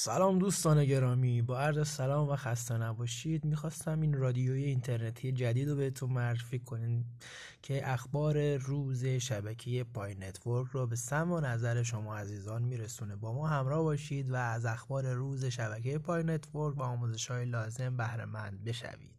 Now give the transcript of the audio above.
سلام دوستان گرامی با عرض سلام و خسته نباشید می‌خواستم این رادیوی اینترنتی جدید رو بهتون معرفی کنیم که اخبار روز شبکه Pi Network رو به سمع و نظر شما عزیزان میرسونه. با ما همراه باشید و از اخبار روز شبکه Pi Network و آموزش های لازم بهره مند بشوید.